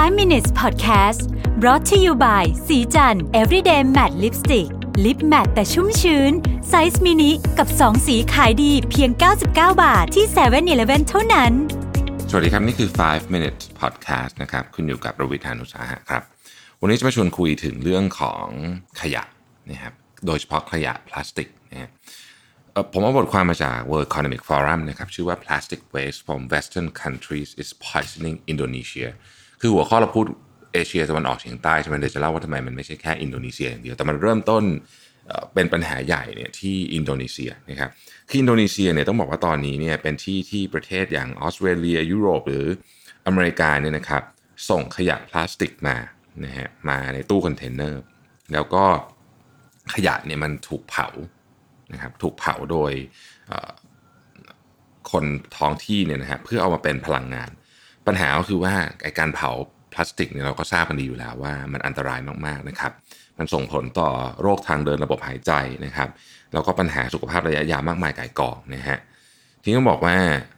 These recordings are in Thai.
5 minutes podcast brought to you by ศรีจันทร์ everyday matte lipstick lip matte แต่ชุ่มชื้น ไซส์มินิกับ 2 สีขายดีเพียง 99 บาทที่7 e เ e ่ e อเท่านั้น สวัสดีครับ นี่คือ 5 minutes podcast นะครับ คุณอยู่กับประวิทยานุสาหะครับ วันนี้จะมาชวนคุยถึงเรื่องของขยะนะครับ โดยเฉพาะขยะพลาสติกนะผมเอาบทความมาจาก World Economic Forum นะครับ ชื่อว่า Plastic Waste from Western Countries is Poisoning Indonesia คือหัวข้อเราพูดเอเชียตะวันออกเฉียงใต้ใช่ไหมเดี๋ยวจะเล่าว่าทำไมมันไม่ใช่แค่อินโดนีเซียอย่างเดียว แต่มันเริ่มต้นเป็นปัญหาใหญ่เนี่ยที่อินโดนีเซียนะครับคืออินโดนีเซียเนี่ยต้องบอกว่าตอนนี้เนี่ยเป็นที่ที่ประเทศอย่างออสเตรเลีย ยุโรปหรืออเมริกาเนี่ยนะครับส่งขยะพลาสติกมานะฮะมาในตู้คอนเทนเนอร์ แล้วก็ขยะเนี่ยมันถูกเผานะครับถูกเผาโดยคนท้องที่เนี่ยนะฮะเพื่อเอามาเป็นพลังงาน ปัญหาก็คือว่าไอการเผาพลาสติกเนี่ยเราก็ทราบกันดีอยู่แล้วว่ามันอันตรายมากๆนะครับ มันส่งผลต่อโรคทางเดินระบบหายใจนะครับ แล้วก็ปัญหาสุขภาพระยะยาวมากมายก่ายกองนะฮะ ทีนี้ต้องบอกว่า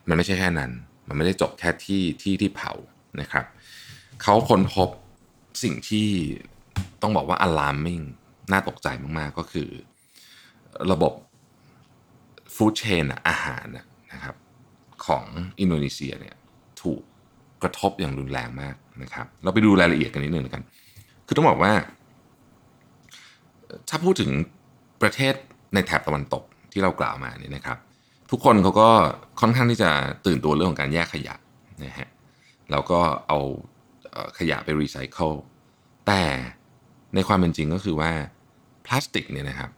มันไม่ใช่แค่นั้น มันไม่ได้จบแค่ที่ที่ที่เผานะครับ เขาค้นพบสิ่งที่ต้องบอกว่า alarming น่าตกใจมากๆ ก็คือ ระบบฟู้ดเชนอาหารนะครับของอินโดนีเซียเนี่ย กระทบอย่างรุนแรงมากนะครับ เราไปดูรายละเอียดกันนิดนึงกัน คือต้องบอกว่า ถ้าพูดถึงประเทศในแถบตะวันตกที่เรากล่าวมานี่นะครับ ทุกคนเขาก็ค่อนข้างที่จะตื่นตัวเรื่องของการแยกขยะนะฮะแล้วก็เอาขยะไปรีไซเคิลแต่ในความเป็นจริงก็คือว่าพลาสติกเนี่ยนะครับ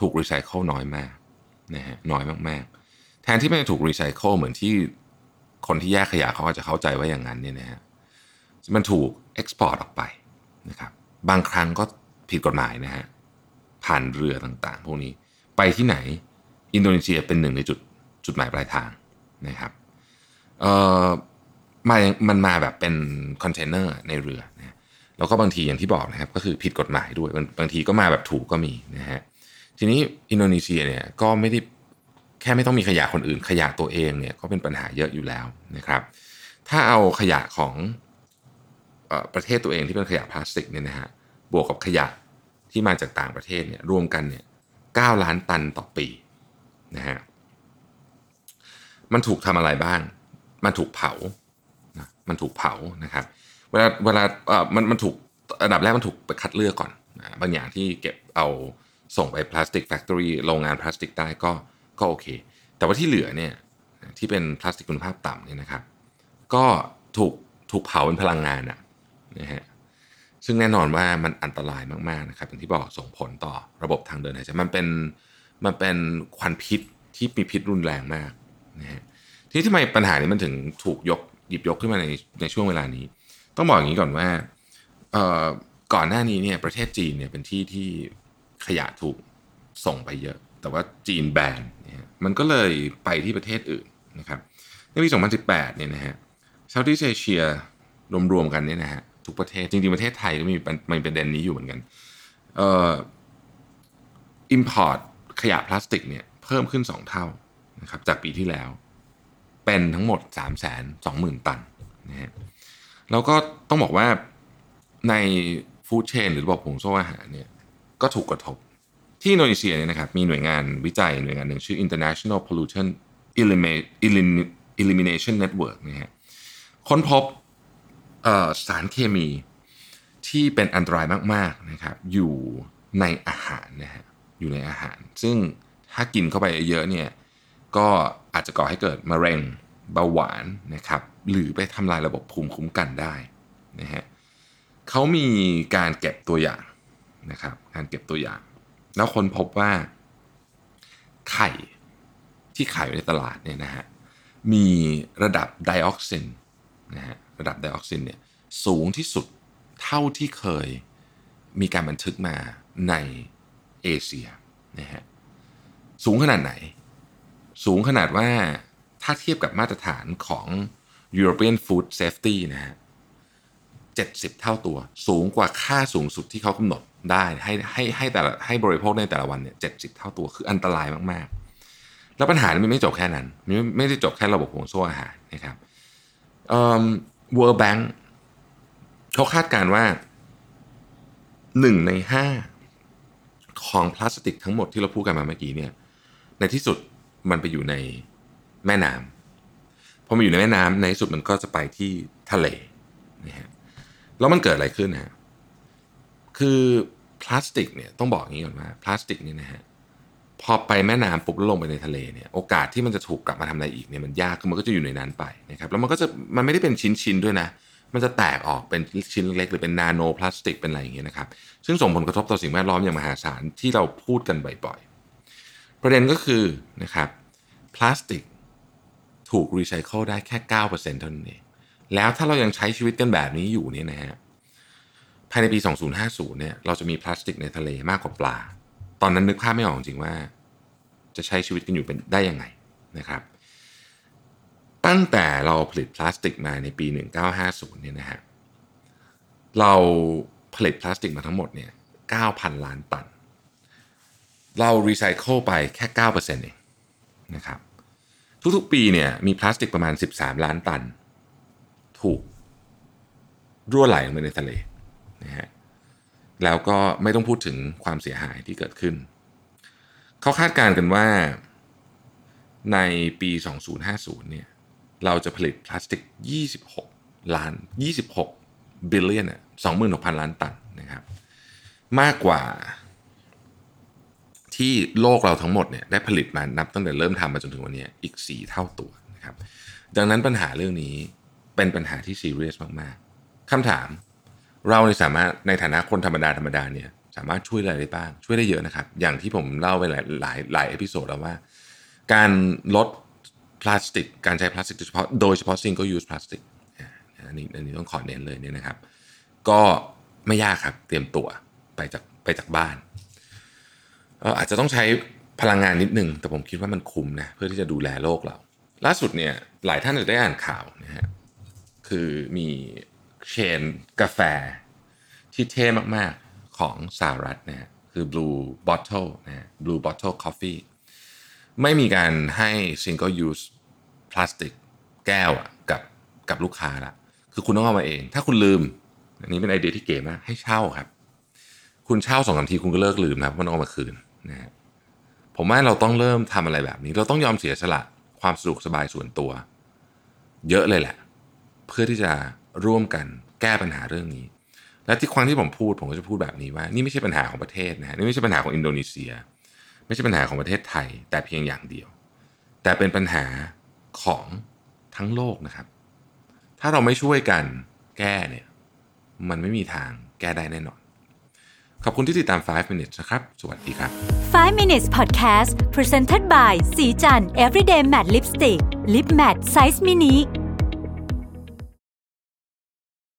ถูกรีไซเคิลน้อยมากนะฮะน้อยมากๆ แทนที่มันจะถูกรีไซเคิลเหมือนที่ คนที่แยกขยะเขาอาจจะเข้าใจว่าอย่างนั้นเนี่ยนะฮะมันถูก export ออกไปนะครับ บางครั้งก็ผิดกฎหมายนะฮะผ่านเรือต่างๆ พวกนี้ไปที่ไหนอินโดนีเซียเป็นหนึ่งในจุดจุดหมายปลายทางนะครับเอ่อมามันมาแบบเป็นคอนเทนเนอร์ในเรือนะแล้วก็บางทีอย่างที่บอกนะครับ ก็คือผิดกฎหมายด้วยบางบางทีก็มาแบบถูกก็มีนะฮะทีนี้อินโดนีเซียเนี่ยก็ไม่ได้ แค่ไม่ต้องมีขยะคนอื่น ขยะตัวเองเนี่ยก็เป็นปัญหาเยอะอยู่แล้วนะครับ ถ้าเอาขยะของเอ่อประเทศตัวเองที่เป็นขยะพลาสติกเนี่ยนะฮะบวกกับขยะที่มาจากต่างประเทศเนี่ยรวมกันเนี่ย9ล้านตันต่อปีนะฮะมันถูกทำอะไรบ้าง มันถูกเผานะมันถูกเผานะครับเวลาเวลาเอ่อมันมันถูกอันดับแรกมันถูกไปคัดเลือกก่อนนะบางอย่างที่เก็บเอาส่งไป plastic factory โรงงานพลาสติกได้ก็ ก็โอเค แต่ว่าที่เหลือเนี่ยที่เป็นพลาสติกคุณภาพต่ำเนี่ยนะครับ ก็ถูกถูกเผาเป็นพลังงานอะนะฮะซึ่งแน่นอนว่ามันอันตรายมากๆนะครับอย่างที่บอกส่งผลต่อระบบทางเดินหายใจมันเป็นมันเป็นควันพิษที่มีพิษรุนแรงมากนะฮะทีนี้ทำไมปัญหานี้มันถึงถูกยกหยิบยกขึ้นมาในในช่วงเวลานี้ ต้องบอกอย่างนี้ก่อนว่าเอ่อก่อนหน้านี้เนี่ยประเทศจีนเนี่ยเป็นที่ที่ขยะถูกส่งไปเยอะ แต่ว่าจีนแบนเนี่ยมันก็เลยไปที่ประเทศอื่นนะครับในปี 2018 เนี่ยนะฮะเซาท์อีสเอเชียรวมๆกันเนี่ยนะฮะทุกประเทศจริงๆประเทศไทยก็มีปัญมีประเด็นนี้อยู่เหมือนกันเอ่อ import ขยะพลาสติกเนี่ยเพิ่มขึ้น 2 เท่านะครับจากปีที่แล้ว เป็นทั้งหมด 3 2 0 0 0 0 ตันนะฮะแล้วก็ต้องบอกว่าในฟู้ดเชนหรือระบบห่วงโซ่อาหารเนี่ยก็ถูกกระทบ ที่อินโดนีเซียเนี่ยนะครับมีหน่วยงานวิจัยหน่วยงานหนึ่งชื่อ International Pollution Elimination Network นะฮะค้นพบสารเคมีที่เป็นอันตรายมากๆนะครับอยู่ในอาหารนะฮะอยู่ในอาหาร ซึ่งถ้ากินเข้าไปเยอะๆเนี่ยก็อาจจะก่อให้เกิดมะเร็งเบาหวานนะครับหรือไปทำลายระบบภูมิคุ้มกันได้นะฮะเขามีการเก็บตัวอย่างนะครับการเก็บตัวอย่าง แล้วคนพบว่า ไข่ที่ขายอยู่ในตลาดเนี่ยนะฮะมีระดับไดออกซินนะฮะระดับไดออกซินเนี่ยสูงที่สุดเท่าที่เคยมีการบันทึกมาในเอเชียนะฮะสูงขนาดไหน สูงขนาดว่าถ้าเทียบกับมาตรฐานของ European Food Safety นะฮะ70 เท่าตัว สูงกว่าค่าสูงสุดที่เขากำหนด ได้ให้ให้ให้แต่ละให้บริโภคในแต่ละวันเนี่ย70เท่าตัวคืออันตรายมากๆ แล้วปัญหานี้มันไม่จบแค่นั้นมันไม่ไม่ได้จบแค่ระบบห่วงโซ่อาหารนะครับเอ่อ World Bank เขาคาดการณ์ว่าหนึ่งในห้าของพลาสติกทั้งหมดที่เราพูดกันมาเมื่อกี้เนี่ย ในที่สุดมันไปอยู่ในแม่น้ำพอมาอยู่ในแม่น้ำในที่สุดมันก็จะไปที่ทะเลนะฮะแล้วมันเกิดอะไรขึ้นนะคือ พลาสติกเนี่ยต้องบอกอย่างนี้ก่อนว่าพลาสติกเนี่ยนะฮะพอไปแม่น้ำปุ๊บแล้วลงไปในทะเลเนี่ยโอกาสที่มันจะถูกกลับมาทำอะไรอีกเนี่ยมันยากคือมันก็จะอยู่ในนั้นไปนะครับแล้วมันก็จะมันไม่ได้เป็นชิ้นๆด้วยนะมันจะแตกออกเป็นชิ้นเล็กหรือเป็นนาโนพลาสติกเป็นอะไรอย่างเงี้ยนะครับซึ่งส่งผลกระทบต่อสิ่งแวดล้อมอย่างมหาศาลที่เราพูดกันบ่อยๆ ประเด็นก็คือนะครับพลาสติกถูกรีไซเคิลได้แค่ 9%เท่านั้นเองแล้วถ้าเรายังใช้ชีวิตกันแบบนี้อยู่เนี่ยนะฮะ ภายในปี 2050 เนี่ยเราจะมีพลาสติกในทะเลมากกว่าปลา ตอนนั้นนึกภาพไม่ออกจริงว่า จะใช้ชีวิตกันอยู่เป็นได้ยังไงนะครับ ตั้งแต่เราผลิตพลาสติกมาในปี 1950 เนี่ยนะฮะเราผลิตพลาสติกมาทั้งหมดเนี่ย 9,000 ล้านตัน เรารีไซเคิลไปแค่ 9%เองนะครับ ทุกๆปีเนี่ยมีพลาสติกประมาณ 13 ล้านตัน ถูกรั่วไหลลงไปในทะเล นะฮะแล้วก็ไม่ต้องพูดถึงความเสียหายที่เกิดขึ้น เขาคาดการณ์กันว่าในปี 2050 เนี่ยเราจะผลิตพลาสติก 26 ล้าน 26 บิลเลียนอะ26,000 ล้านตันนะครับ มากกว่าที่โลกเราทั้งหมดเนี่ยได้ผลิตมานับตั้งแต่เริ่มทำมาจนถึงวันนี้อีก 4 เท่าตัวนะครับ ดังนั้นปัญหาเรื่องนี้เป็นปัญหาที่ซีเรียสมาก ๆคำถาม เราในสามารถในฐานะคนธรรมดาธรรมดาเนี่ยสามารถช่วยอะไรได้บ้าง ช่วยได้เยอะนะครับ อย่างที่ผมเล่าไปหลายหลายหลาย episode แล้วว่า การลดพลาสติก การใช้พลาสติกโดยเฉพาะโดยเฉพาะ single use plastic อันนี้อันนี้ต้องขอเน้นเลยเนี่ยนะครับ ก็ไม่ยากครับเตรียมตัวไปจากไปจากบ้านอาจจะต้องใช้พลังงานนิดนึงแต่ผมคิดว่ามันคุ้มนะเพื่อที่จะดูแลโลกเรา ล่าสุดเนี่ยหลายท่านจะได้อ่านข่าวนะฮะคือมี เชนกาแฟที่เท่มากๆของสหรัฐนะคือ Blue Bottle นะ Blue Bottle Coffee ไม่มีการให้ single use พลาสติกแก้วกับกับลูกค้าละคือคุณต้องเอามาเอง ถ้าคุณลืม อันนี้เป็นไอเดียที่เก๋มาก ให้เช่าครับ คุณเช่าสองสามทีคุณก็เลิกลืมนะมันเอามาคืนนะฮะผมว่าเราต้องเริ่มทำอะไรแบบนี้ เราต้องยอมเสียสละความสะดวกสบายส่วนตัว เยอะเลยแหละ เพื่อที่จะ ร่วมกันแก้ปัญหาเรื่องนี้ และที่ครั้งที่ผมพูดผมก็จะพูดแบบนี้ว่า นี่ไม่ใช่ปัญหาของประเทศนะนี่ไม่ใช่ปัญหาของอินโดนีเซีย ไม่ใช่ปัญหาของประเทศไทย แต่เพียงอย่างเดียว แต่เป็นปัญหาของทั้งโลกนะครับ ถ้าเราไม่ช่วยกันแก้เนี่ยมันไม่มีทางแก้ได้แน่นอน ขอบคุณที่ติดตาม 5 minutes นะครับ สวัสดีครับ 5 minutes podcast presented by สีจัน everyday matte lipstick lip matte size mini